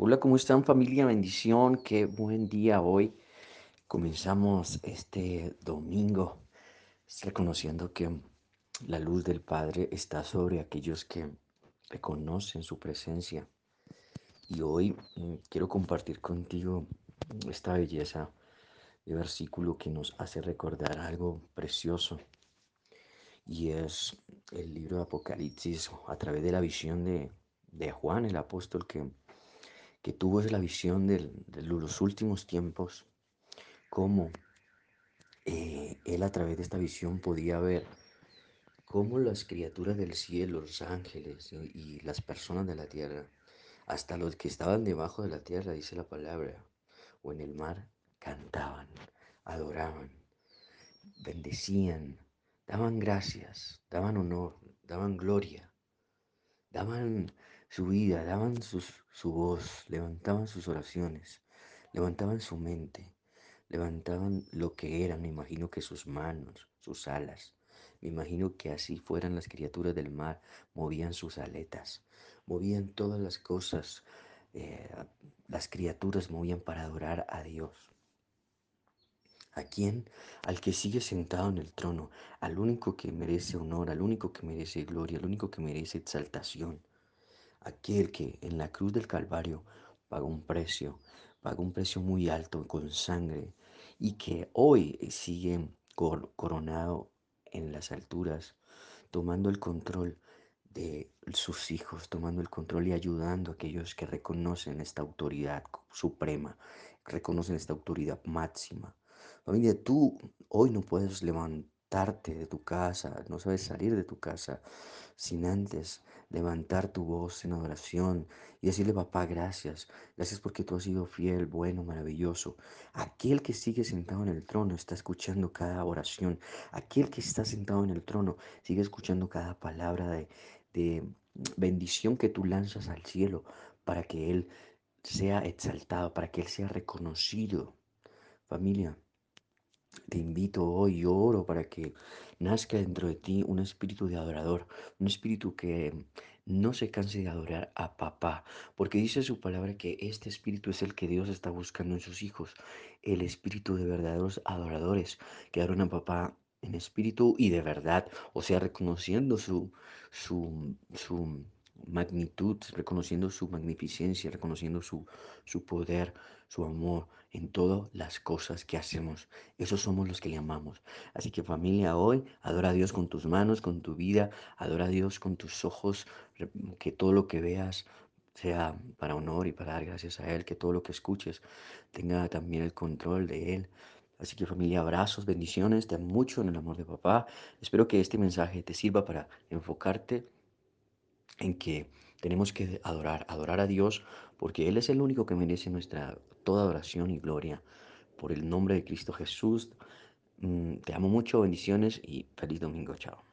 Hola, ¿cómo están familia? Bendición, qué buen día hoy. Comenzamos este domingo reconociendo que la luz del Padre está sobre aquellos que reconocen su presencia. Y hoy mm, quiero compartir contigo esta belleza de versículo que nos hace recordar algo precioso. Y es el libro de Apocalipsis a través de la visión de, de Juan, el apóstol que que tuvo la visión de los últimos tiempos, cómo eh, él a través de esta visión podía ver cómo las criaturas del cielo, los ángeles y las personas de la tierra, hasta los que estaban debajo de la tierra, dice la palabra, o en el mar, cantaban, adoraban, bendecían, daban gracias, daban honor, daban gloria, daban su vida, daban su voz, levantaban sus oraciones, levantaban su mente, levantaban lo que eran, me imagino que sus manos, sus alas, me imagino que así fueran las criaturas del mar, movían sus aletas, movían todas las cosas, eh, las criaturas movían para adorar a Dios. ¿A quién? Al que sigue sentado en el trono, al único que merece honor, al único que merece gloria, al único que merece exaltación aquel que en la cruz del Calvario pagó un precio, pagó un precio muy alto con sangre y que hoy sigue coronado en las alturas, tomando el control de sus hijos, tomando el control y ayudando a aquellos que reconocen esta autoridad suprema, reconocen esta autoridad máxima. Familia, tú hoy no puedes levantarte de tu casa, no sabes salir de tu casa sin antes levantar tu voz en adoración y decirle, papá, gracias, gracias porque tú has sido fiel, bueno, maravilloso. Aquel que sigue sentado en el trono está escuchando cada oración. Aquel que está sentado en el trono sigue escuchando cada palabra de, de bendición que tú lanzas al cielo para que Él sea exaltado, para que Él sea reconocido. Familia, te invito hoy, yo oro para que nazca dentro de ti un espíritu de adorador, un espíritu que no se canse de adorar a papá, porque dice su palabra que este espíritu es el que Dios está buscando en sus hijos, el espíritu de verdaderos adoradores que adoran a papá en espíritu y de verdad, o sea, reconociendo su, su, su magnitud, reconociendo su magnificencia, reconociendo su, su poder, su amor en todas las cosas que hacemos. Esos somos los que le amamos. Así que familia, hoy adora a Dios con tus manos, con tu vida, adora a Dios con tus ojos, que todo lo que veas sea para honor y para dar gracias a Él, que todo lo que escuches tenga también el control de Él. Así que familia, abrazos, bendiciones, te amo mucho en el amor de papá. Espero que este mensaje te sirva para enfocarte en que tenemos que adorar, adorar a Dios, porque Él es el único que merece nuestra toda adoración y gloria. Por el nombre de Cristo Jesús, mm, te amo mucho, bendiciones y feliz domingo, chao.